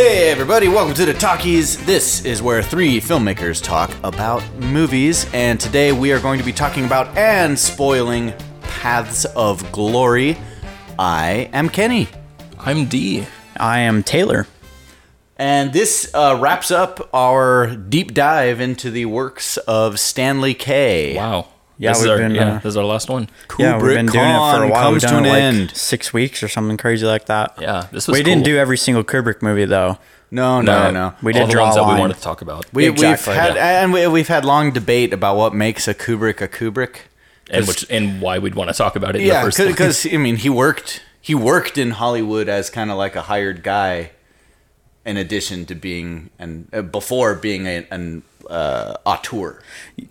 Hey everybody, welcome to the Talkies. This is where three filmmakers talk about movies, and today we are going to be talking about and spoiling Paths of Glory. I am Kenny, I'm D. I am Taylor. and this uh, wraps up our deep dive into the works of Stanley K. Wow. Yeah, this is we've our, been, yeah, uh, this is our last one. yeah, we've been doing it for a Kubrick while. comes We've to done an it like end. six weeks or something crazy like that. Yeah, this was we didn't do every single Kubrick movie though. No, no, no, no. We all did the draw ones a that we wanted to talk about. We, Exactly, we've had yeah. and we, we've had long debate about what makes a Kubrick a Kubrick. and which and why we'd want to talk about it Yeah, the first place. because I mean, he worked he worked in Hollywood as kind of like a hired guy, in addition to being and uh, before being a, an uh, auteur.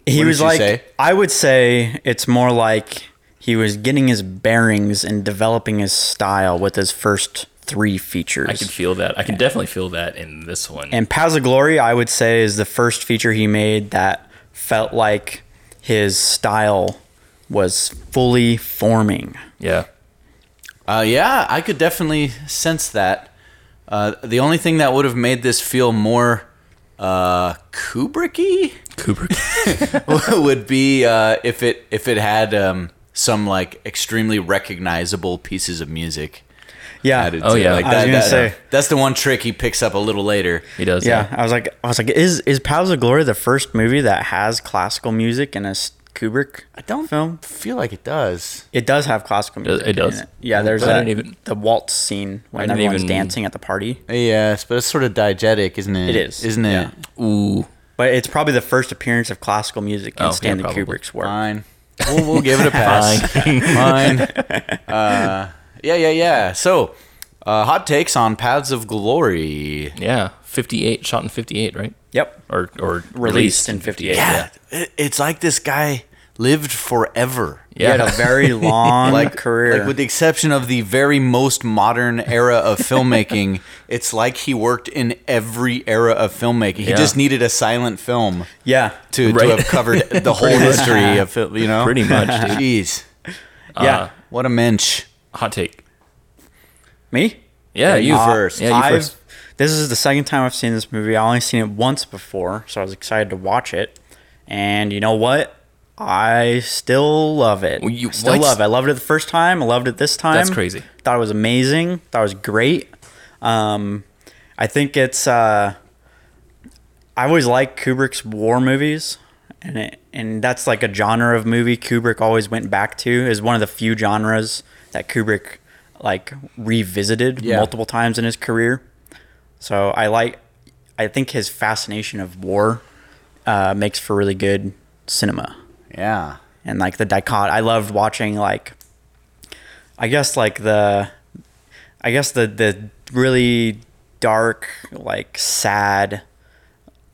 He was like say? I would say it's more like he was getting his bearings and developing his style with his first three features. I can feel that. I can definitely feel that in this one. And Paths of Glory, I would say, is the first feature he made that felt like his style was fully forming. yeah. Uh, yeah, I could definitely sense that. Uh, the only thing that would have made this feel more uh, Kubricky Kubrick. would be uh, if it if it had um, some like extremely recognizable pieces of music. Yeah. added Oh, to yeah. like I was gonna that- say. that's the one trick he picks up a little later. he does. Yeah, I was like, I was like, is is Paths of Glory the first movie that has classical music in a s- Kubrick I don't film? feel like it does. It does have classical music. it does? in Yeah, there's I that, didn't even- the waltz scene when didn't everyone's even- dancing at the party. Yes, but it's sort of diegetic, isn't it? It is, isn't it? yeah. Ooh. But it's probably the first appearance of classical music in Oh, yeah, Stanley probably. Kubrick's work. Fine. We'll, we'll give it a pass. Fine. Uh, yeah, yeah, yeah. So, uh, hot takes on Paths of Glory. Yeah. 58 shot in 58, right? Yep. Or or Released in 58. Yeah, it- it's like this guy lived forever. Yeah. He had Yeah. a very long Like career. like with the exception of the very most modern era of filmmaking, it's like he worked in every era of filmmaking. He Yeah. just needed a silent film yeah. to, Right. to have covered the whole history of film. You know, Pretty much, dude. Jeez, Yeah. Uh, what a mensch. hot take. Me? Yeah, you you first. Yeah, you I've, first. This is the second time I've seen this movie. I only seen it once before, so I was excited to watch it. And you know what? I still love it. Well, you- still love it. I loved it the first time. I loved it this time. That's crazy. Thought it was amazing. Thought it was great. Um, I think it's. Uh, I always like Kubrick's war movies, and it, and that's like a genre of movie Kubrick always went back to. Is one of the few genres that Kubrick like revisited Yeah. multiple times in his career. So I like. I think his fascination of war uh, makes for really good cinema Yeah. and like the dicot I loved watching like I guess like the I guess the the really dark like sad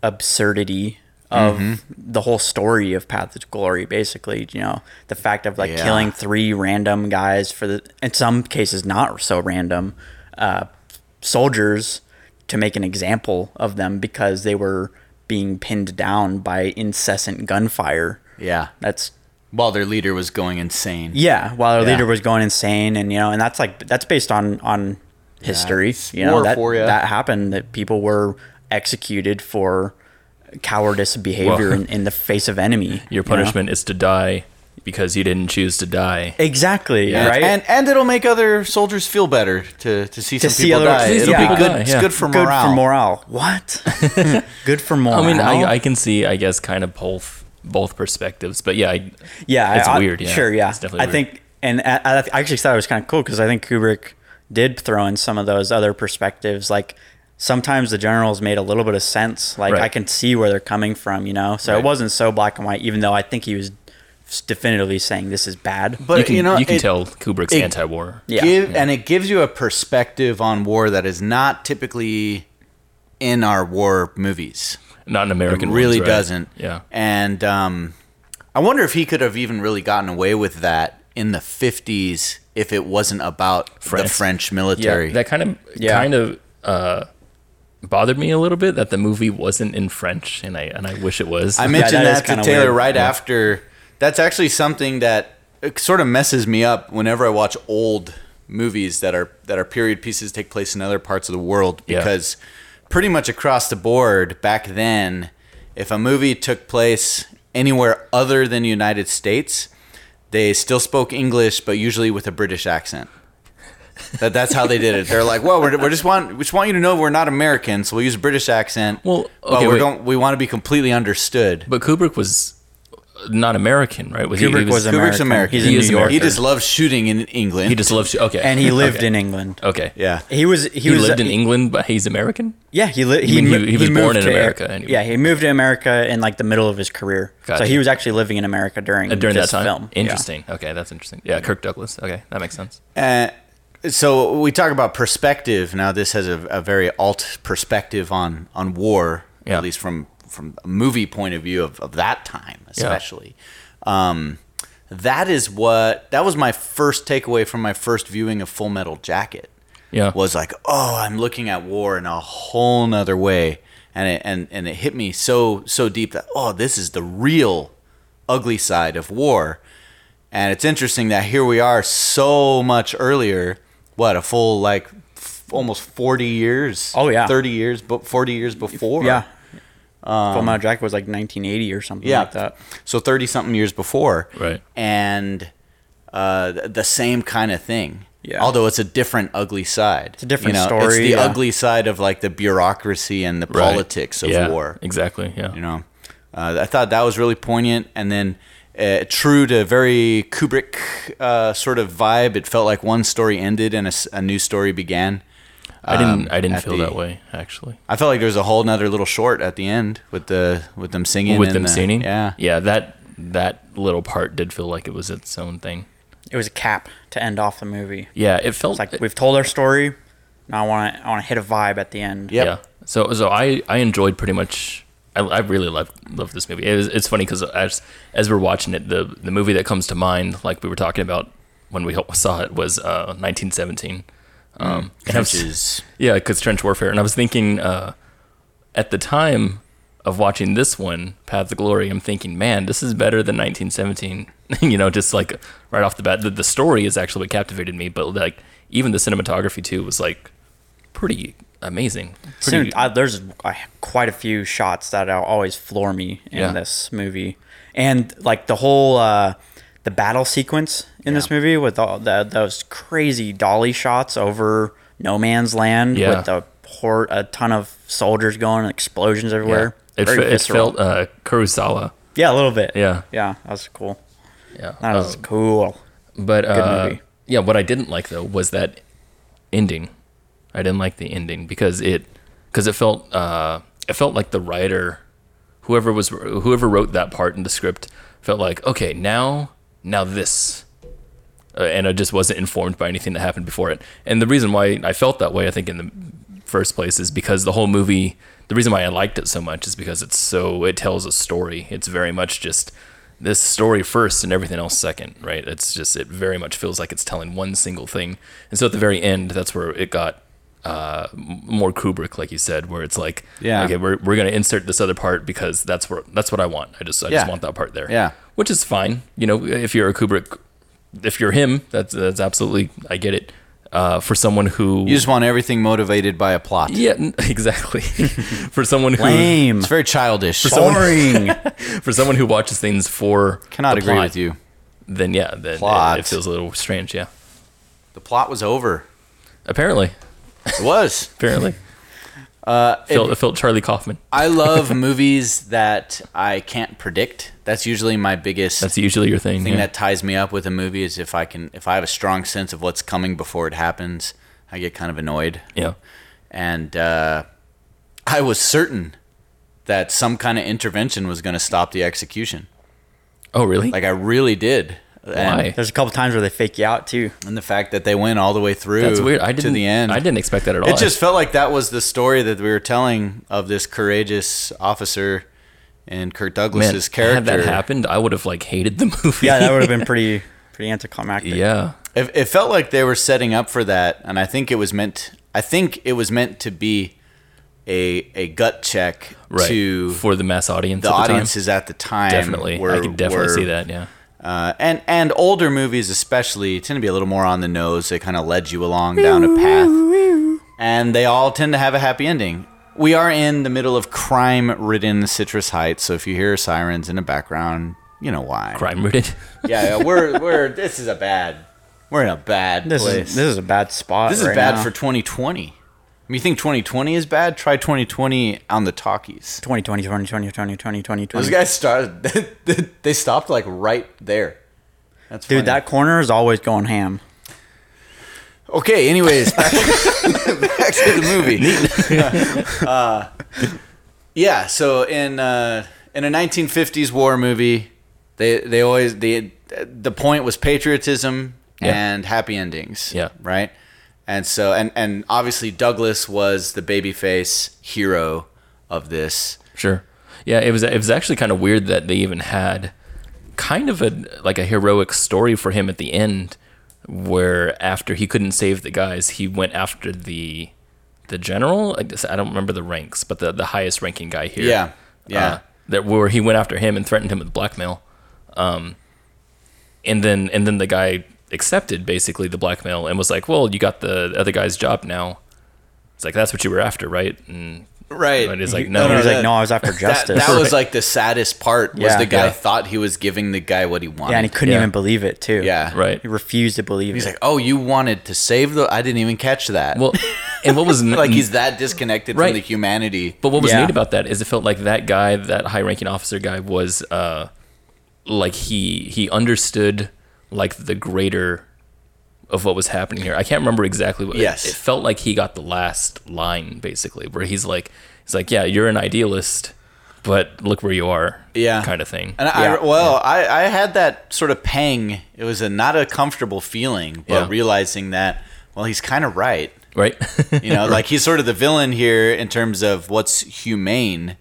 absurdity of Mm-hmm. the whole story of Path of Glory basically you know the fact of like Yeah. killing three random guys for the in some cases not so random uh soldiers to make an example of them because they were being pinned down by incessant gunfire Yeah. that's While their leader was going insane. yeah, while their Yeah. leader was going insane, and you know, and that's like that's based on on history. it's you know that for ya. that happened that people were executed for cowardice behavior Well, in, in the face of enemy. Your you know? punishment is to die because you didn't choose to die. exactly Yeah. right. And and it'll make other soldiers feel better to, to see To some see people other- die. It'll some be good. die, It's good for good morale. for morale. What? good for morale. I mean, I, I can see, I guess, kind of both both perspectives, but yeah, I, Yeah, It's I- I- weird, yeah. Sure, yeah. It's definitely I think, and I, I actually thought it was kind of cool because I think Kubrick did throw in some of those other perspectives. Like sometimes the generals made a little bit of sense. Like Right. I can see where they're coming from, you know. So Right. it wasn't so black and white, even though I think he was definitively saying this is bad. But you can, you know, you can it- tell Kubrick's it- anti-war. Yeah. give and it gives you a perspective on war that is not typically in our war movies. Not an American. It really ones, right? doesn't. Yeah. And um, I wonder if he could have even really gotten away with that in the 50s if it wasn't about the French military. Yeah, that kind of Yeah. kind of uh, bothered me a little bit that the movie wasn't in French, and I and I wish it was. I mentioned that is that, to Taylor weird. right after. That's actually something that sort of messes me up whenever I watch old movies that are that are period pieces take place in other parts of the world Yeah. Pretty much across the board back then, if a movie took place anywhere other than the United States, they still spoke English, but usually with a British accent. That that's how they did it. They're like, well, we're, we're just want we just want you to know we're not American, so we'll use a British accent. Well, but okay, we wait. don't we want to be completely understood. But Kubrick was not American, right? Was Kubrick was Kubrick's American. American. He's He a is New York. He just loves shooting in England. He just loves okay, and he lived okay. in England. Okay, yeah. He was he, He, was lived in England, but he's American. Yeah, he li- You mean mo- he- he was born in to- America anyway? Yeah, he moved to America in like the middle of his career. So he was actually living in America during Uh, during that time. film. Yeah. Interesting. Okay, that's interesting. Yeah, Kirk Douglas. Okay, that makes sense. Uh, so we talk about perspective. Now this has a, a very alt perspective on on war, Yeah. at least from from a movie point of view of, of that time, especially. Um, that is what that was my first takeaway from my first viewing of Full Metal Jacket. Yeah. was like, oh, I'm looking at war in a whole nother way, and it and and it hit me so so deep that oh, this is the real ugly side of war. And it's interesting that here we are so much earlier. What a full like f- almost forty years. Oh, yeah. thirty years, but forty years before. Yeah. Full Metal Jacket was like 1980 or something Um, yeah. like that. So thirty something years before. Right. And uh, the same kind of thing. Yeah. Although it's a different ugly side. It's a different It's story, It's the yeah. ugly side of like the bureaucracy and the Right. politics of yeah, war. Exactly. Yeah. You know, uh, I thought that was really poignant, and then uh, true to very Kubrick uh, sort of vibe. It felt like one story ended and a new story began. I didn't. um, I didn't feel the- that way actually. I felt like there was a whole nother little short at the end with the with them singing. With and them the- singing. Yeah, Yeah. That that little part did feel like it was its own thing. It was a cap to end off the movie. Yeah. It felt It's like we've told our story. Now I want to I want to hit a vibe at the end. Yep. Yeah. So so I I enjoyed pretty much. I, I really love love this movie. It was, it's funny because as as we're watching it, the the movie that comes to mind, like we were talking about when we saw it, was uh, 1917. Um, and I was- yeah, because trench warfare. And I was thinking uh, at the time of watching this one, Path of Glory, I'm thinking, man, this is better than 1917. you know, just like right off the bat, the, the story is actually what captivated me, but like even the cinematography too was like pretty amazing. Pretty, Cine- I, there's quite a few shots that always floor me in Yeah. this movie, and like the whole uh, the battle sequence in this movie with all the, those crazy dolly shots over no man's land Yeah. with the a ton of soldiers going, explosions yeah. everywhere. It, Very fe- it felt uh, Kurosawa. yeah, a little bit. Yeah. yeah, that was cool. Yeah. That was Um, cool. But uh, movie. yeah, what I didn't like though was that ending. I didn't like the ending because it because it felt uh, it felt like the writer, whoever was whoever wrote that part in the script, felt like okay now now this, uh, and I just wasn't informed by anything that happened before it. And the reason why I felt that way, I think in the first place, is because the whole movie. The reason why I liked it so much is because it's so it tells a story. It's very much just this story first and everything else second, right? It's just it very much feels like it's telling one single thing. And so at the very end, that's where it got uh, more Kubrick, like you said, where it's like, Yeah. okay, we're, we're gonna insert this other part because that's where that's what I want. I just I just want that part there. Yeah. Which is fine. You know, if you're a Kubrick, if you're him, that's that's absolutely I get it. Uh, for someone who You just want everything motivated by a plot. yeah, exactly. for someone who Lame, It's very childish. boring. for someone who watches things for Cannot the agree plot, with you. Then yeah, then it, it feels a little strange. Yeah, The plot was over. apparently, It was. apparently. Uh, felt, it felt Charlie Kaufman. I love movies that I can't predict. That's usually my biggest That's usually your thing. thing yeah. that ties me up with a movie is if I can if I have a strong sense of what's coming before it happens, I get kind of annoyed. yeah. And uh, I was certain that some kind of intervention was going to stop the execution. Oh, really? Like I really did. And, Why? There's a couple times where they fake you out too. and the fact that they went all the way through That's weird. I didn't. to the end. I didn't expect that at all. It just felt like that was the story that we were telling of this courageous officer and Kirk man, Douglas's character. had that happened, I would have like hated the movie. Yeah, that would have been pretty pretty anticlimactic. yeah. It, it felt like they were setting up for that, and I think it was meant. I think it was meant to be a a gut check Right. to for the mass audience. the at the time. audiences at the time. Definitely, I could definitely were, see that. Yeah. Uh, and and older movies especially tend to be a little more on the nose. They kind of led you along down a path, and they all tend to have a happy ending. We are in the middle of crime-ridden Citrus Heights, so if you hear sirens in the background, you know why. Crime-ridden. Yeah, yeah, we're we're this is a bad. We're in a bad This place. is this is a bad spot. This is right bad now. for 2020. I mean, you think 2020 is bad? Try 2020 on the talkies. 2020, 2020, 2020, 2020. Those guys started. they stopped like right there. That's Dude, funny. that corner is always going ham. Okay. Anyways, back, back to the movie. uh, yeah. So in uh, in a 1950s war movie, they they always the the point was patriotism Yeah. and happy endings. Yeah. Right. And so and and obviously Douglas was the babyface hero of this. Sure. Yeah, it was it was actually kind of weird that they even had kind of a like a heroic story for him at the end where after he couldn't save the guys, he went after the the general. I guess I don't remember the ranks, but the the highest ranking guy here. Yeah. Yeah. Uh, that where he went after him and threatened him with blackmail. Um and then and then the guy accepted basically the blackmail and was like, "Well, you got the other guy's job now." It's like that's what you were after, right? And Right. And he's like, He- no, He was that- like, no, I was after That, justice. that was like the saddest part was Yeah. the guy Yeah. thought he was giving the guy what he wanted. yeah, and he couldn't Yeah. even believe it too. Yeah. right. he refused to believe He's it. like, "Oh, you wanted to save the? I didn't even catch that." Well, and what was like he's that disconnected Right. from the humanity. But what was Yeah. neat about that is it felt like that guy, that high-ranking officer guy, was uh, like he he understood like the greater of what was happening here. I can't remember exactly what. Yes. it, felt like he got the last line basically, where he's like, he's like, yeah, you're an idealist, but look where you are, Yeah. kind of thing. And I, Yeah. well, I, I had that sort of pang. It was a not a comfortable feeling, but Yeah. realizing that, well, he's kind of right. right? You know, like he's sort of the villain here in terms of what's humane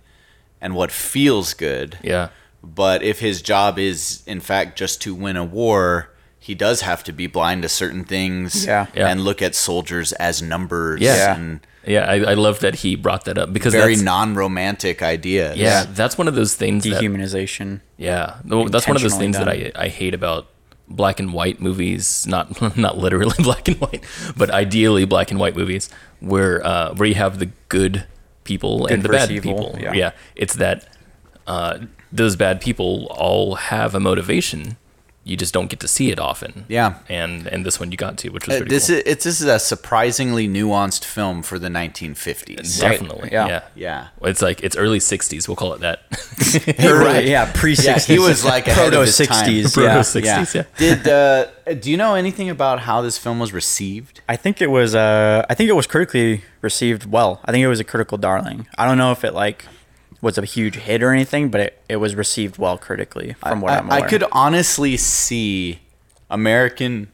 and what feels good. yeah, But if his job is, in fact, just to win a war, he does have to be blind to certain things Yeah. Yeah. and look at soldiers as numbers Yeah. and yeah. I, I love that he brought that up because very that's, non-romantic idea. yeah, that's one of those things that Dehumanization. Yeah, that's one of those Intentionally things that I. I hate about black and white movies. Not not literally black and white, but ideally black and white movies, where uh, where you have the good people and the bad evil, people. yeah. it's that uh, those bad people all have a motivation. You just don't get to see it often. Yeah. and and this one you got to, which was Uh, pretty this cool. is it's this is a surprisingly nuanced film for the 1950s. Definitely, Yeah. yeah. Yeah. It's like it's early '60s. We'll call it that. Right. Yeah, pre Yeah, 60s. he was like proto of his time. 60s. Proto Yeah. 60s. yeah. Did uh, do you know anything about how this film was received? I think it was uh I think it was critically received well. I think it was a critical darling. I don't know if it like was a huge hit or anything, but it, it was received well critically from what I, am aware. I could honestly see American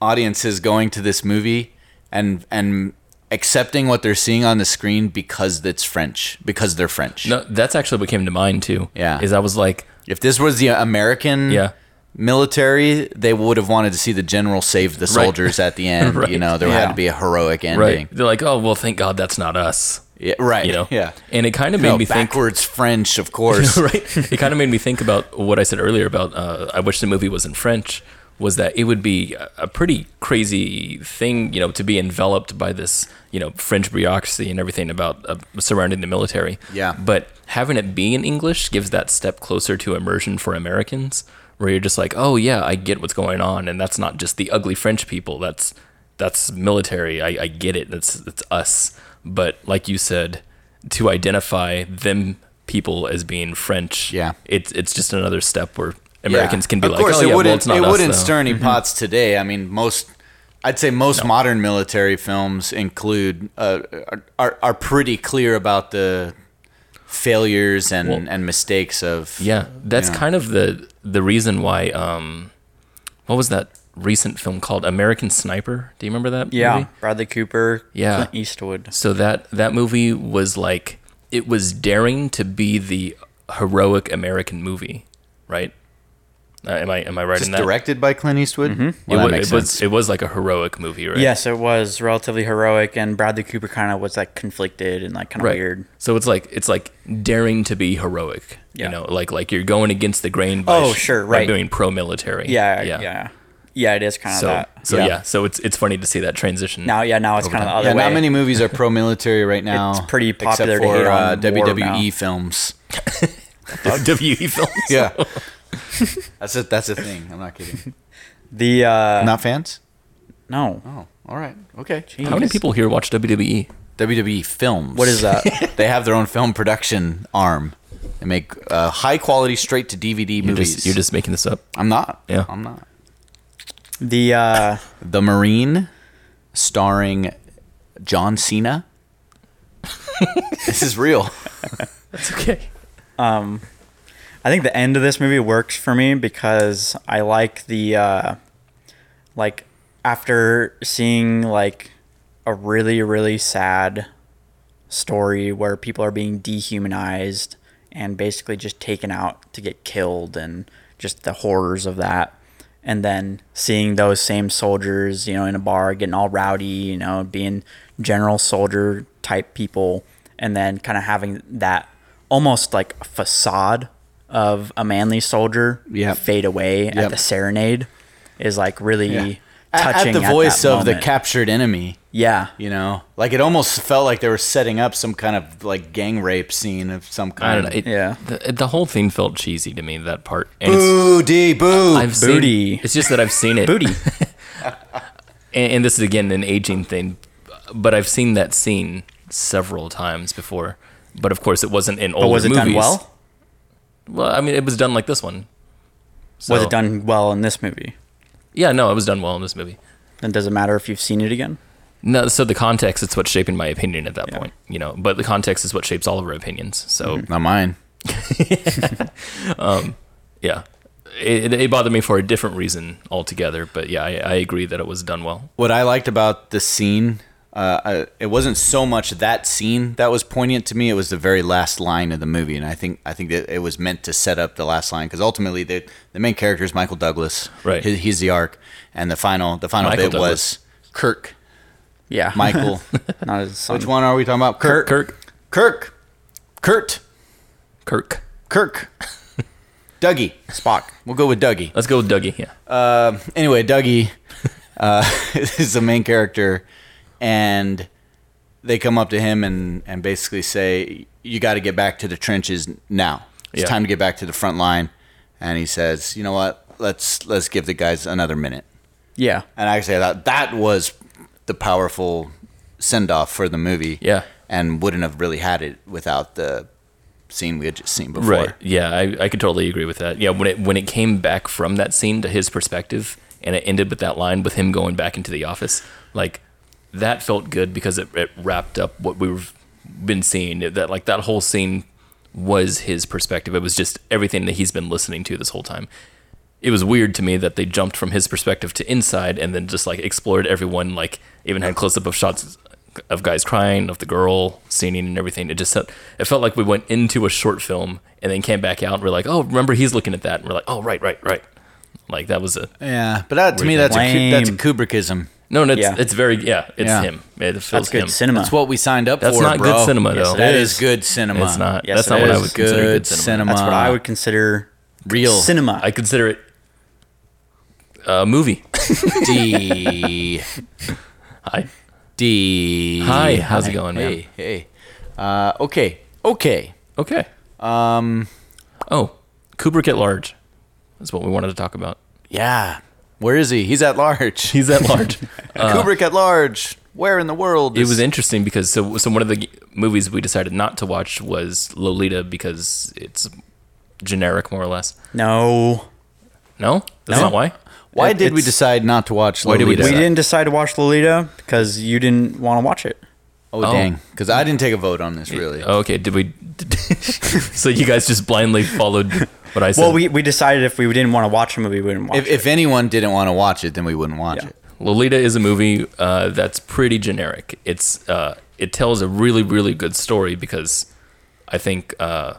audiences going to this movie and and accepting what they're seeing on the screen because it's French, because they're French. No, that's actually what came to mind too. Yeah. is I was like, If this was the American Yeah. military, they would have wanted to see the general save the soldiers at the end. You know, there had Yeah. to be a heroic ending. right. They're like, oh well, thank God that's not us. Yeah, right. You know. Yeah. And it kind of made No, me think. backwards French, of course. right. It kind of made me think about what I said earlier about. Uh, I wish the movie was in French. Was that it would be a- a pretty crazy thing, you know, to be enveloped by this, you know, French bureaucracy and everything about uh, surrounding the military. Yeah. But having it be in English gives that step closer to immersion for Americans, where you're just like, oh yeah, I get what's going on, and that's not just the ugly French people. That's that's military. I, I get it. That's that's us. But like you said, to identify them people as being French, Yeah. it's it's just another step where Americans can be of like, course, oh it yeah, well wouldn't, it's not it us, wouldn't though." stir any pots today. I mean, most, I'd say most modern military films include uh, are, are are pretty clear about the failures and Well, and mistakes of Yeah, that's you know. kind of the the reason why. Um, what was that recent film called? American Sniper. Do you remember that? yeah, movie? Bradley Cooper, Yeah. Clint Eastwood. So that that movie was like it was daring to be the heroic American movie, right? Uh, am I am I right Just in that? directed by Clint Eastwood. Well, it, that makes it was sense. it was like a heroic movie, right? Yes, it was relatively heroic, and Bradley Cooper kind of was like conflicted and like kind of right. weird. So it's like it's like daring to be heroic. Yeah. You know, like like you're going against the grain by Oh, sh- sure, by right. doing pro military. Yeah, yeah, yeah, Yeah, it is kind of So that. so yeah. so it's it's funny to see that transition. Now, yeah, now it's kind of the other Yeah, way. not many movies are pro-military right now. It's pretty popular except to for hate uh, on war WWE now. films. WWE films. Yeah, that's a that's a thing. I'm not kidding. The uh, Not fans? no, Oh, all right, okay. How many people here watch? WWE? WWE films. What is that? they have their own film production arm. They make uh, high quality straight to DVD movies. just you're just making this up. I'm not. Yeah. I'm not. The uh, The Marine, starring John Cena. this is real. That's okay. um, I think the end of this movie works for me because I like the uh, like after seeing like a really really sad story where people are being dehumanized and basically just taken out to get killed and just the horrors of that and then seeing those same soldiers you know in a bar getting all rowdy you know being general soldier type people and then kind of having that almost like facade of a manly soldier Yep. fade away Yep. at the serenade is like really At- touching At the voice that of the captured enemy. yeah You know, like it almost felt like they were setting up some kind of like gang rape scene of some kind. I don't know. It, Yeah. The, the whole thing felt cheesy to me. That part. And it's, Boo, I've seen- Booty. it's just that I've seen it. booty and, and this is again an aging thing, but I've seen that scene several times before. But of course, it wasn't in older but was it movies. done well Well, I mean, it was done like this one. was it done well in this movie Yeah, no, it was done well in this movie. then does it matter if you've seen it again No, so the context is what's shaping my opinion at that Yeah. point, you know. But the context is what shapes all of our opinions. So mm-hmm. Not mine. Um, yeah, it, it bothered me for a different reason altogether. But yeah, I, I agree that it was done well. What I liked about the scene, uh, I, it wasn't so much that scene that was poignant to me. It was the very last line of the movie, and I think I think that it was meant to set up the last line because ultimately the the main character is Michael Douglas. Right. He, he's the arc, and the final the final Michael bit was Kirk. yeah Michael. not his son. Which one are we talking about? Kirk. Kirk, Kirk. Kurt. Kirk. Kirk. Dougie. Spock We'll go with Dougie. Let's go with Dougie. Yeah. Um, anyway, Dougie uh, is the main character, and they come up to him and, and basically say, "You got to get back to the trenches now. It's Yeah. time to get back to the front line." And he says, "You know what? Let's let's give the guys another minute." yeah And I say that that was the powerful send off for the movie. Yeah. and wouldn't have really had it without the scene we had just seen before. Right. Yeah, I, I could totally agree with that. Yeah, when it when it came back from that scene to his perspective, and it ended with that line with him going back into the office, like that felt good because it, it wrapped up what we've been seeing. That like that whole scene was his perspective. It was just everything that he's been listening to this whole time. It was weird to me that they jumped from his perspective to inside and then just like explored everyone, like even had close up of shots of guys crying, of the girl singing and everything. It just felt, it felt like we went into a short film and then came back out and we're like, oh, remember he's looking at that, and we're like, oh, right, right, right. Like that was a Yeah, but that, to me, that's a, that's a Kubrickism. No, no, it's, Yeah. it's very yeah, it's Yeah. him. It feels that's good him. cinema That's what we signed up That's for. That's not bro. good cinema though. it That is. is good cinema. It's not. Yes, That's it not what I is. would consider Good good cinema. cinema. that's what i would consider Real. cinema I consider it a movie. D. Hi, D. Hi. how's it going, man? Hey, hey. Uh, okay, okay. okay. Um, Oh, Kubrick at large. That's what we wanted to talk about. yeah. Where is he? He's at large. He's at large. Kubrick at large. Where in the world? It was interesting because so so one of the g- movies we decided not to watch was Lolita because it's generic more or less. no No, that's No. not why. Why it- did we decide not to watch? Why did we Lolita? we didn't decide to watch lolita because you didn't want to watch it Oh, Oh. dang! Because I didn't take a vote on this. Really. Oh, okay, did we? so you guys just blindly followed what I said. well we, we decided if we didn't want to watch a movie we wouldn't watch If, it if anyone didn't want to watch it, then we wouldn't watch Yeah. it. Lolita is a movie uh, that's pretty generic. It's uh, it tells a really really good story because I think uh,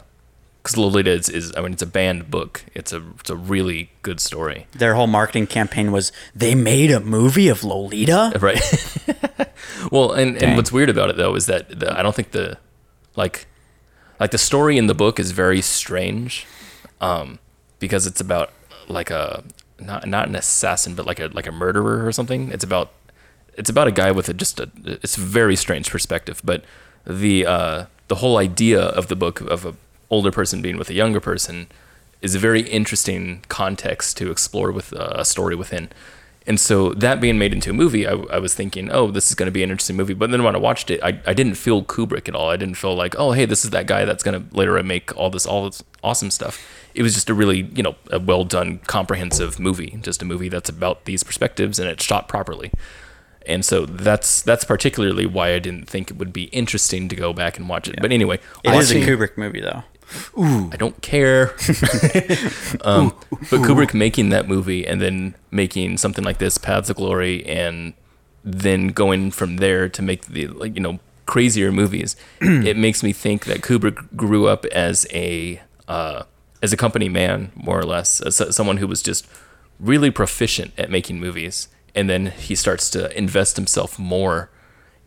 because Lolita is, is I mean it's a banned book. It's a it's a really good story. Their whole marketing campaign was they made a movie of Lolita. Right. well, and, Dang. and what's weird about it though is that the, I don't think the like like the story in the book is very strange, um, because it's about like a not not an assassin but like a like a murderer or something. It's about it's about a guy with a just a it's a very strange perspective, but the uh, the whole idea of the book of a older person being with a younger person is a very interesting context to explore with uh, a story within. And so that being made into a movie, I, I was thinking, oh, this is going to be an interesting movie. But then when I watched it, I, I didn't feel Kubrick at all. I didn't feel like, oh, hey, this is that guy that's going to later make all this all this awesome stuff. It was just a really, you know, a well done, comprehensive movie. Just a movie that's about these perspectives and it's shot properly. And so that's that's particularly why I didn't think it would be interesting to go back and watch it. But anyway, it It is a Kubrick movie though. I don't care. um, but Kubrick making that movie and then making something like this, Paths of Glory, and then going from there to make the like you know crazier movies, it makes me think that Kubrick grew up as a uh, as a company man, more or less, as someone who was just really proficient at making movies, and then he starts to invest himself more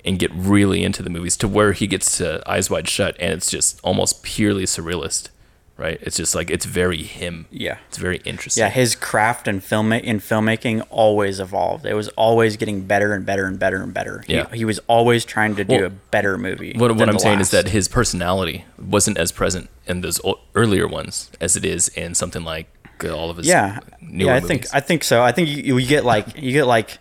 and get really into the movies to where he gets to Eyes Wide Shut, and it's just almost purely surrealist, right? It's just like it's very him. Yeah. it's very interesting. Yeah, his craft and film in filmmaking always evolved. It was always getting better and better and better and better. Yeah. he was always trying to do Well, a better movie. What, what I'm saying is that his personality wasn't as present in those o- earlier ones as it is in something like uh, all of his yeah, newer yeah, I movies. think I think so. I think you, you get like you get like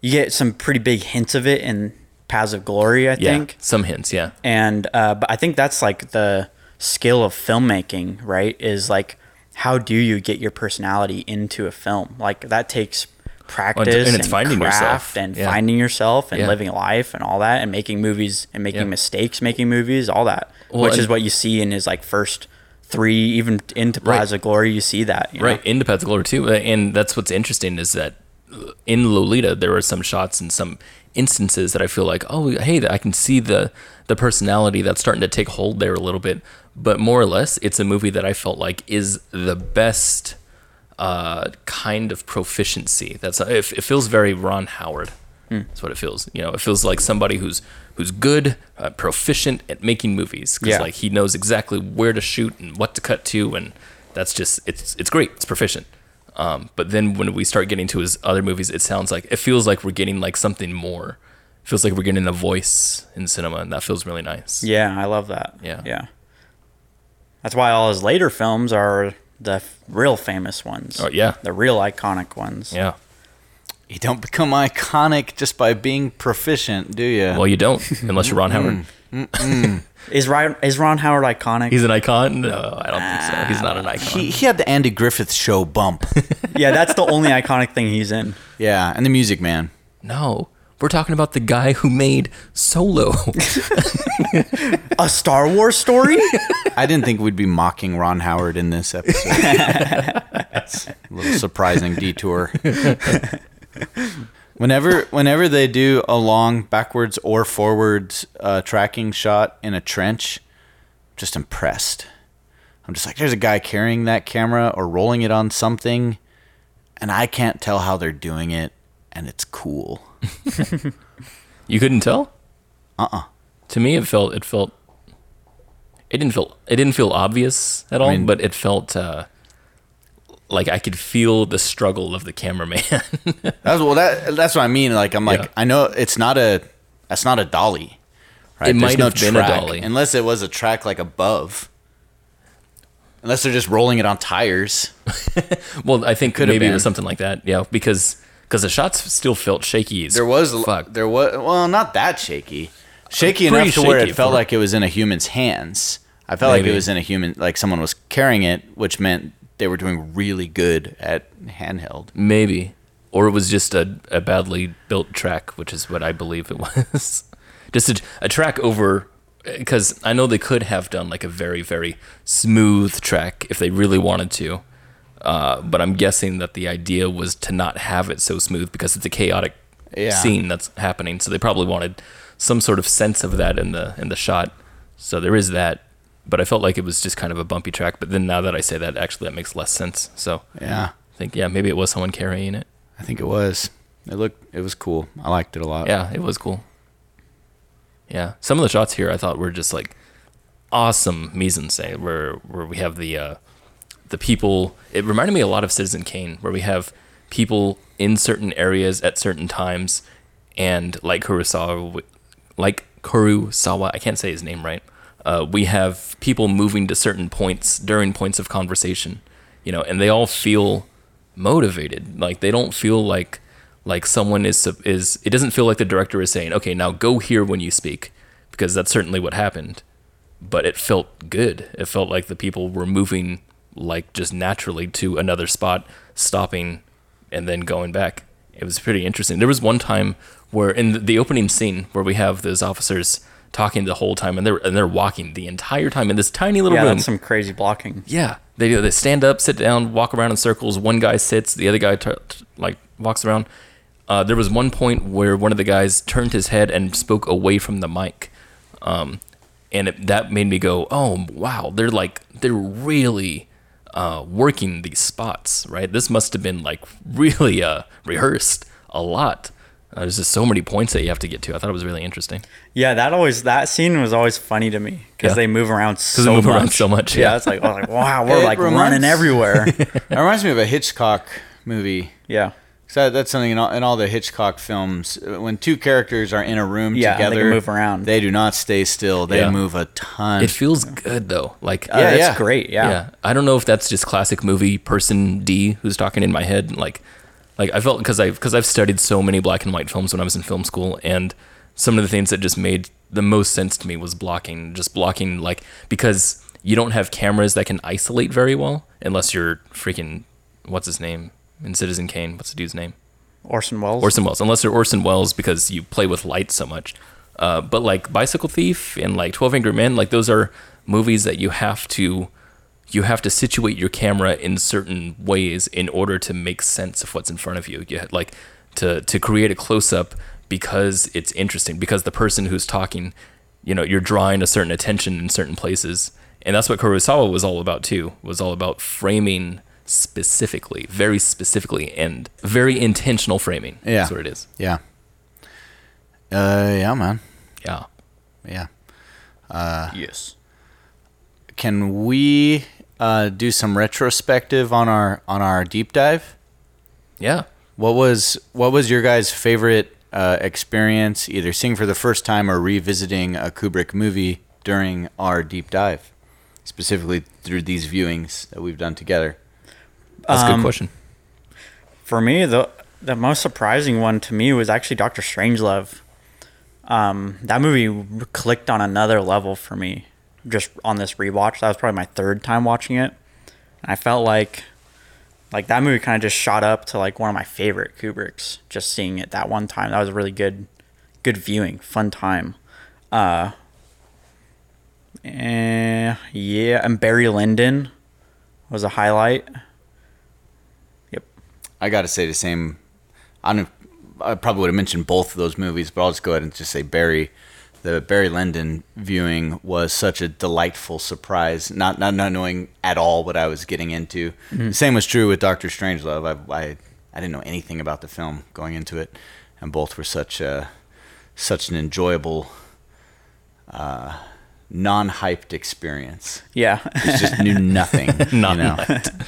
you get some pretty big hints of it in Paths of Glory. I yeah, think, some hints. Yeah, and uh, but I think that's like the skill of filmmaking, right? Is like how do you get your personality into a film? Like that takes practice and it's finding craft yourself. and Yeah. finding yourself and Yeah. living life and all that and making movies and making mistakes making movies all that Well, which is what you see in his like first three even into Right. of Glory you see that you know? right. Into Paths of Glory too, and that's what's interesting is that uh, in Lolita there were some shots and some instances that I feel like, oh, hey, I can see the the personality that's starting to take hold there a little bit. But more or less, it's a movie that I felt like is the best uh, kind of proficiency. That's it, it feels very Ron Howard. That's what it feels. You know, it feels like somebody who's who's good, uh, proficient at making movies. Because Yeah. like he knows exactly where to shoot and what to cut to, and that's just it's it's great. It's proficient. Um, but then when we start getting to his other movies, it sounds like it feels like we're getting like something more. It feels like we're getting a voice in cinema, and that feels really nice. Yeah, I love that. Yeah. Yeah. That's why all his later films are the f- real famous ones. Oh, yeah. The real iconic ones. Yeah. You don't become iconic just by being proficient, do you? Well, you don't unless you're Ron Howard. Is Ron, is Ron Howard iconic? He's an icon. No, I don't think so. Ah. He's not an icon. he, he had the Andy Griffith Show bump. yeah, that's the only iconic thing he's in. yeah, and the Music Man. No, we're talking about the guy who made Solo. A Star Wars story? I didn't think we'd be mocking Ron Howard in this episode. That's a little surprising detour. Whenever, whenever they do a long backwards or forwards uh, tracking shot in a trench, just impressed. I'm just like, there's a guy carrying that camera or rolling it on something, and I can't tell how they're doing it, and it's cool. you couldn't tell? Uh-uh. To me, it felt it felt. It didn't feel it didn't feel obvious at all, mean- but it felt uh, like I could feel the struggle of the cameraman. That's well, that that's what I mean. Like, I'm like, Yeah. I know it's not a, that's not a dolly. Right? It might have been a dolly. unless it was a track like above. Unless they're just rolling it on tires. well, I think Could have maybe it was something like that. Yeah, because because the shots still felt shaky. There was fuck. there was well, not that shaky. Shaky enough to where it felt like it was in a human's hands. I felt like it was in a human, like someone was carrying it, which meant they were doing really good at handheld. Maybe. Or it was just a, a badly built track, which is what I believe it was. just a, a track over. Because I know they could have done like a very, very smooth track if they really wanted to. Uh, but I'm guessing that the idea was to not have it so smooth because it's a chaotic Yeah. scene that's happening. So they probably wanted some sort of sense of that in the in the shot. So there is that. But I felt like it was just kind of a bumpy track. But then now that I say that, actually, that makes less sense. So Yeah, I think yeah, maybe it was someone carrying it. I think it was. It looked. It was cool. I liked it a lot. Yeah, it was cool. Yeah, some of the shots here I thought were just like awesome mise en scène, where where we have the uh, the people. It reminded me a lot of Citizen Kane, where we have people in certain areas at certain times, and like Kurosawa, like Kurosawa, I can't say his name right. Uh, we have people moving to certain points during points of conversation, you know, and they all feel motivated. Like they don't feel like like someone is is. It doesn't feel like the director is saying, "Okay, now go here when you speak," because that's certainly what happened. But it felt good. It felt like the people were moving like just naturally to another spot, stopping, and then going back. It was pretty interesting. There was one time where in the- the opening scene where we have those officers talking the whole time, and they're and they're walking the entire time in this tiny little Yeah, room. some crazy blocking. Yeah, they do. They stand up, sit down, walk around in circles. One guy sits, the other guy t- t- like walks around. Uh, there was one point where one of the guys turned his head and spoke away from the mic, um, and it, that made me go, "Oh wow, they're like they're really uh, working these spots, right? This must have been like really uh, rehearsed a lot." Uh, there's just so many points that you have to get to. I thought it was really interesting. Yeah, that always that scene was always funny to me because Yeah. they move around so they move much. around so much, Yeah, yeah. it's like, I like wow, we're It like reminds- running everywhere. It reminds me of a Hitchcock movie. yeah, 'Cause that, that's something in all, in all the Hitchcock films. uh, When two characters are in a room Yeah, they together, move around. They do not stay still. They Yeah. move a ton. It feels good though. Like uh, Yeah, that's yeah. great. Yeah. yeah. I don't know if that's just classic movie person D who's talking in my head. Like, like I felt because I because I've studied so many black and white films when I was in film school, and some of the things that just made the most sense to me was blocking, just blocking like because you don't have cameras that can isolate very well unless you're freaking what's his name in Citizen Kane. What's the dude's name? Orson Welles. Orson Welles, unless you're Orson Welles because you play with light so much. Uh, but like Bicycle Thief and like Twelve Angry Men, like those are movies that you have to you have to situate your camera in certain ways in order to make sense of what's in front of you. You ha- like to to create a close up because it's interesting because the person who's talking, you know, you're drawing a certain attention in certain places, and that's what Kurosawa was all about too. Was all about framing specifically, very specifically, and very intentional framing. Yeah. that's what it is. yeah. Uh, yeah, man. Yeah. Yeah. Uh, yes. Can we uh, do some retrospective on our on our deep dive? Yeah. What was what was your guys' favorite uh, experience, either seeing for the first time or revisiting a Kubrick movie during our deep dive, specifically through these viewings that we've done together? That's a Um, good question. For me, the the most surprising one to me was actually Doctor Strangelove. Um, that movie clicked on another level for me, just on this rewatch. That was probably my third time watching it. And I felt like, like that movie kind of just shot up to like one of my favorite Kubricks. Just seeing it that one time, that was a really good, good viewing, fun time. Uh, eh, yeah, and Barry Lyndon was a highlight. Yep. I got to say the same. I don't. I probably would have mentioned both of those movies, but I'll just go ahead and just say Barry. The Barry Lyndon viewing was such a delightful surprise, not not, not knowing at all what I was getting into. The same was true with Doctor Strangelove. I, I I didn't know anything about the film going into it, and both were such a such an enjoyable, uh, non-hyped experience. Yeah. It just knew nothing. Not you know?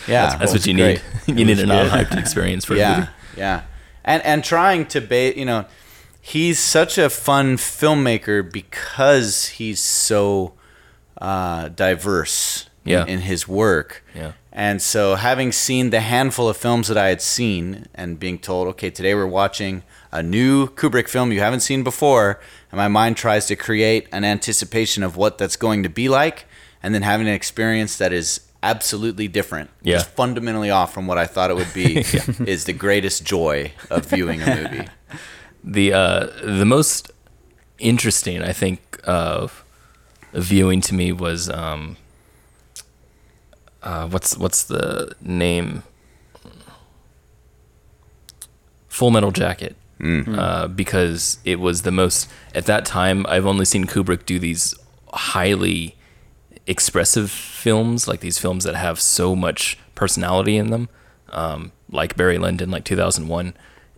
Yeah, That's it what you great. need. It You need a non-hyped experience for yeah, yeah, and and trying to bait, you know, he's such a fun filmmaker because he's so uh, diverse Yeah. in, in his work. Yeah. And so, having seen the handful of films that I had seen, and being told, okay, today we're watching a new Kubrick film you haven't seen before, and my mind tries to create an anticipation of what that's going to be like, and then having an experience that is absolutely different, Yeah. just fundamentally off from what I thought it would be, is the greatest joy of viewing a movie. The uh, the most interesting, I think, of viewing to me was um, uh, what's what's the name? Full Metal Jacket. Uh, because it was the most at that time. I've only seen Kubrick do these highly expressive films, like these films that have so much personality in them, um, like Barry Lyndon, like 2001,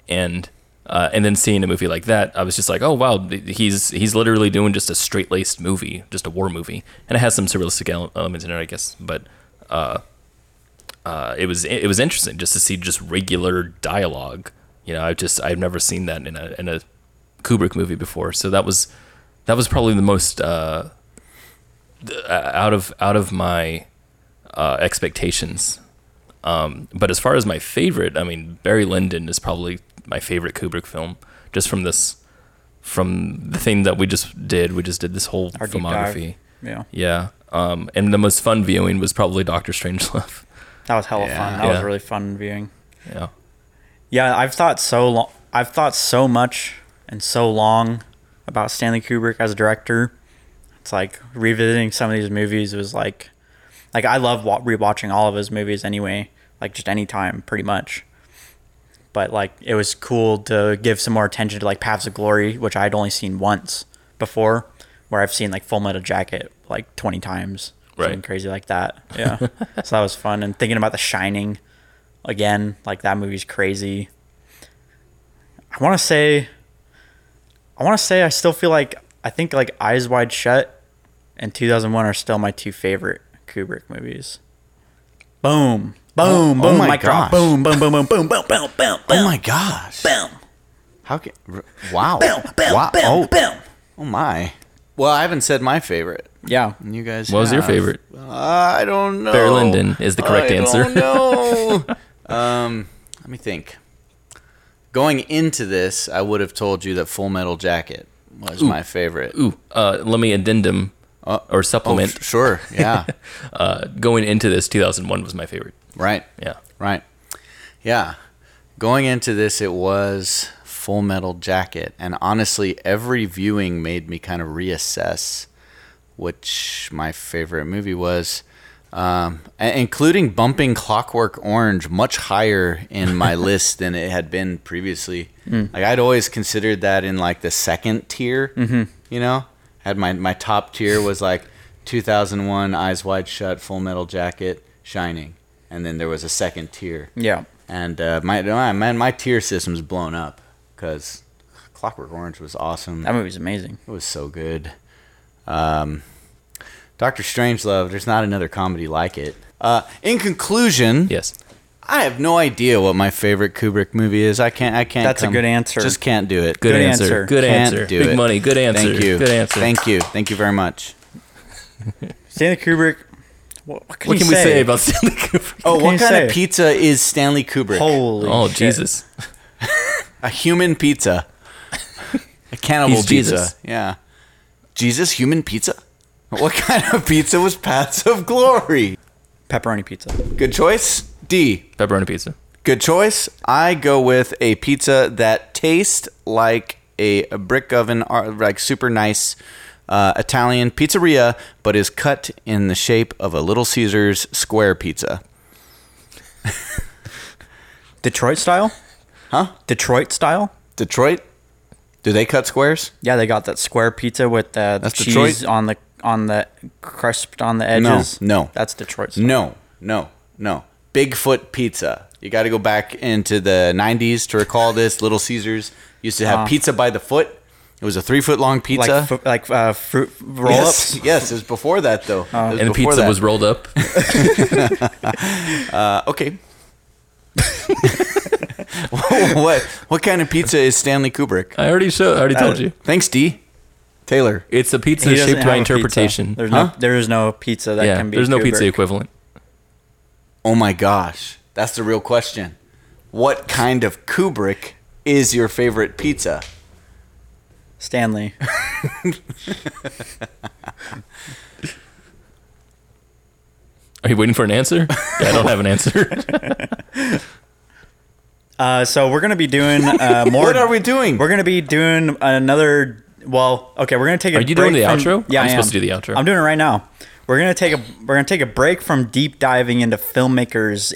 and uh, and then seeing a movie like that, I was just like, oh wow, he's he's literally doing just a straight laced movie, just a war movie, and it has some surrealistic elements in it, I guess, but. Uh, uh, it was it was interesting just to see just regular dialogue. You know, I've just I've never seen that in a in a Kubrick movie before, so that was that was probably the most uh, out of out of my uh, expectations. Um, but as far as my favorite, I mean, Barry Lyndon is probably my favorite Kubrick film, just from this from the thing that we just did. We just did this whole Our filmography. Yeah. Yeah. Um, and the most fun viewing was probably Doctor Strangelove. That was hella Yeah. fun. That was really fun viewing. yeah. Yeah, I've thought so long. I've thought so much and so long about Stanley Kubrick as a director. It's like revisiting some of these movies was like, like I love wa- rewatching all of his movies anyway. Like just anytime, pretty much. But like it was cool to give some more attention to like Paths of Glory, which I'd only seen once before, where I've seen like Full Metal Jacket like twenty times, something Right. crazy like that. Yeah, so that was fun. And thinking about The Shining again, like that movie's crazy. I want to say, I want to say I still feel like I think like Eyes Wide Shut and 2001 are still my two favorite Kubrick movies. Boom. Boom, oh, oh boom, oh my gosh. Boom, boom, boom, boom, boom, boom, boom, boom, Oh my gosh. Boom. How can wow. Boom, boom, wow. boom, oh. boom. Oh my. Well, I haven't said my favorite. Yeah. And you guys What was your favorite? Uh, I don't know. Barry Lyndon is the correct I answer. No. um, let me think. Going into this, I would have told you that Full Metal Jacket was Ooh. my favorite. Ooh, uh, let me addendum uh, or Oh, supplement. f- sure. Yeah. uh, going into this, 2001 was my favorite. right. Yeah. Right. Yeah. Going into this, it was Full Metal Jacket. And honestly, every viewing made me kind of reassess which my favorite movie was, um, including bumping Clockwork Orange much higher in my list than it had been previously. Like, I'd always considered that in like the second tier, mm-hmm. you know? Had my, my top tier was like 2001, Eyes Wide Shut, Full Metal Jacket, Shining. And then there was a second tier yeah. and uh, my my man, my tier system's blown up because Clockwork Orange was awesome. That movie's amazing. It was so good. Um, Doctor Strangelove, there's not another comedy like it. Uh, in conclusion, Yes. I have no idea what my favorite Kubrick movie is. I can't. I can't. That's a good answer. Just can't do it. Good, Good answer. answer. Good Can't answer. do Big it. money. Good answer. Thank you. Good answer. Thank you. Thank you very much. Stanley Kubrick. What, what can, What you can we say about Stanley Kubrick? Oh, can what you kind of pizza is Stanley Kubrick? Holy Oh, shit. Jesus. A human pizza. A cannibal He's pizza. Jesus. Yeah. Jesus, human pizza? What kind of pizza was Paths of Glory? Pepperoni pizza. Good choice. D. Pepperoni pizza. Good choice. I go with a pizza that tastes like a, a brick oven, or like super nice uh, Italian pizzeria, but is cut in the shape of a Little Caesars square pizza. Detroit style? Huh? Detroit style? Detroit? Do they cut squares? Yeah, they got that square pizza with the, the That's cheese Detroit? on the on the crisped on the No, edges. no. that's Detroit. Style. No, no, no. Bigfoot pizza. You got to go back into the 90s to recall this. Little Caesars used to have pizza by the foot. It was a three foot long pizza. like fu- like uh, fruit roll yes, ups. yes, it was before that though. It was And the before pizza that. was rolled up. Uh, okay. what what kind of pizza is Stanley Kubrick? I already showed. I already told you. Thanks, D. Taylor. It's a pizza shaped by have pizza. interpretation. There's Huh? no there is no pizza that yeah, can be. there's no pizza Kubrick. equivalent. Oh my gosh, that's the real question. What kind of Kubrick is your favorite pizza? Stanley. Are you waiting for an answer? yeah, I don't have an answer. Uh, so we're gonna be doing uh, more. What are we doing? We're gonna be doing another. Well, okay, we're gonna take. A Are you doing the from- outro? Yeah, I'm I supposed am. to do the outro. I'm doing it right now. We're gonna take a. We're gonna take a break from deep diving into filmmakers.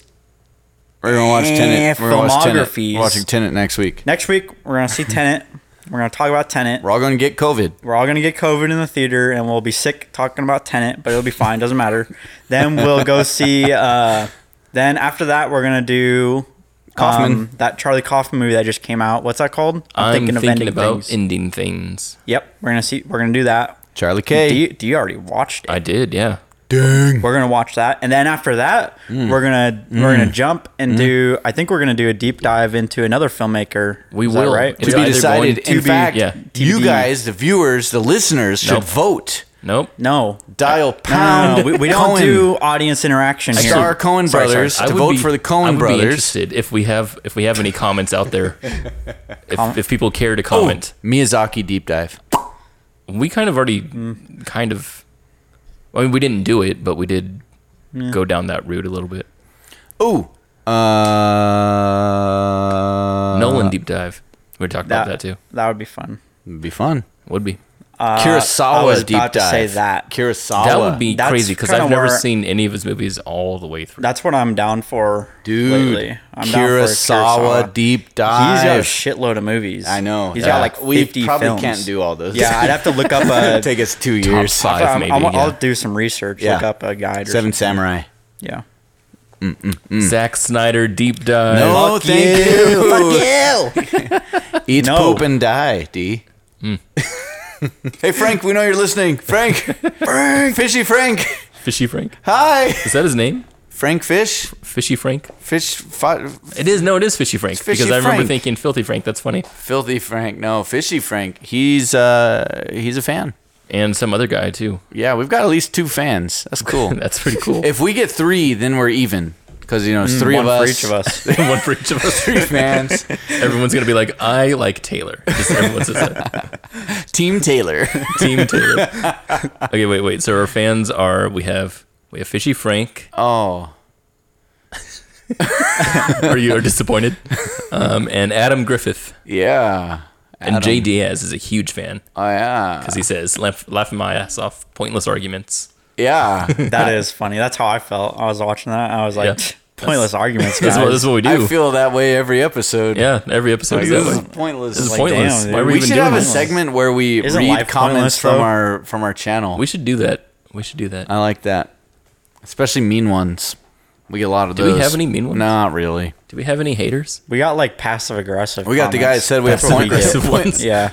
We're gonna watch Tenet. Eh, We're gonna watch Tenet. filmographies. We're watching Tenet next week. Next week, we're gonna see Tenet. We're gonna talk about Tenet. We're all going to get COVID. We're all gonna get COVID in the theater, and we'll be sick talking about Tenet, but it'll be fine. Doesn't matter. then we'll go see. Uh, then after that, we're gonna do Kaufman. um, that Charlie Kaufman movie that just came out. What's that called? I'm thinking, ending about things. ending things. yep, we're gonna see. We're gonna do that. Charlie K. Do you, do you already watched it? I did, yeah. Dang. we're gonna watch that, and then after that, Mm. we're gonna we're gonna jump and do. I think we're gonna do a deep dive into another filmmaker. We Is that will. right? It's To be either decided. going In to fact, yeah. you guys, the viewers, the listeners, should Nope. vote. Nope. no, Dial pound. no, no. We, we don't do audience interaction here. Star Coen Sorry, sorry. brothers I to vote be- for the Coen would be brothers. interested if we have if we have any comments out there. if, if people care to Oh, comment, Miyazaki deep dive. We kind of already Mm. kind of. I mean, we didn't do it, but we did go down that route a little bit. Ooh. Uh, Nolan deep dive. We talked about That that too. that would be fun. Would be fun. Would be. Uh, Kurosawa I was deep about to dive. say that. Kurosawa. that would be that's crazy because I've never where- seen any of his movies all the way through. That's what I'm down for, dude. Lately. I'm down for Kurosawa, deep dive. He's got a shitload of movies. I know. He's Yeah. got like 50 we probably films. can't do all those. Yeah, I'd have to look up a. take us two Top years. five, I'm- maybe. I'm- yeah. I'll do some research. Yeah. Look up a guide. Or Seven something. Samurai. Yeah. Zack Snyder deep dive. No, Fuck thank you. you. Fuck you. Eat No. poop and die, D. Hey Frank, we know you're listening. Frank, Frank, Fishy Frank. Fishy Frank. Hi, Is that his name? Frank Fish. Fishy Frank. Fish. Fi- It is. No, it is Fishy Frank. Fishy because I remember Frank. thinking Filthy Frank. That's funny. Filthy Frank. No, Fishy Frank. He's uh he's a fan. And some other guy too. Yeah, we've got at least two fans. That's cool. That's pretty cool. if we get three, then we're even. Because you know it's three One of for us. each of us. One for each of us. Three fans. Everyone's gonna be like, I like Taylor. Just everyone says that. Team Taylor. Team Taylor. Okay, wait, wait. So our fans are we have we have Fishy Frank. oh. Are you are disappointed? Um, and Adam Griffith Yeah. and Jay Diaz is a huge fan Oh yeah. because he says laugh, laughing my ass off, pointless arguments. Yeah. That is funny. That's how I felt. I was watching that. I was like, Yeah. pointless arguments, This guys. is what, this is what we do. I feel that way every episode. yeah, every episode Like, is this that is way. pointless. This is like, pointless. damn, Why are dude. we, we even should doing have a this? segment where we Isn't read comments from though? our from our channel. We should do that. We should do that. I like that, especially mean ones. We get a lot of Do those. Do we have any mean ones? Not really. Do we have any haters? we got like passive aggressive. We got the guy that said we have That's what we point- get. Aggressive ones. Yeah.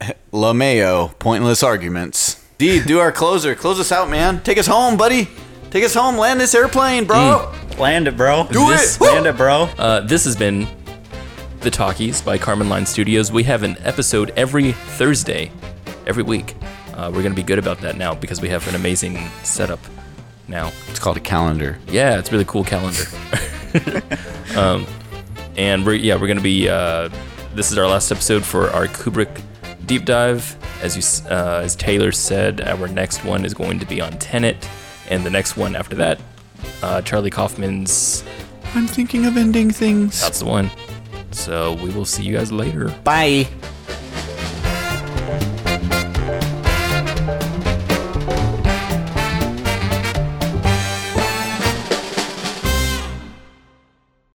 LaMayo, pointless arguments. D, do our closer. Close us out, man. Take us home, buddy. Take us home. Land this airplane, bro. Land it, bro. Do This- it. Land it, bro. Uh, this has been The Talkies by Carmen Line Studios. We have an episode every Thursday, every week. Uh, we're going to be good about that now because we have an amazing setup now. It's called a calendar. Yeah, it's a really cool calendar. um, and we're yeah we're gonna be. Uh, this is our last episode for our Kubrick deep dive. As you, uh, as Taylor said, our next one is going to be on Tenet, and the next one after that, uh, Charlie Kaufman's. I'm thinking of ending things. That's the one. So we will see you guys later. Bye.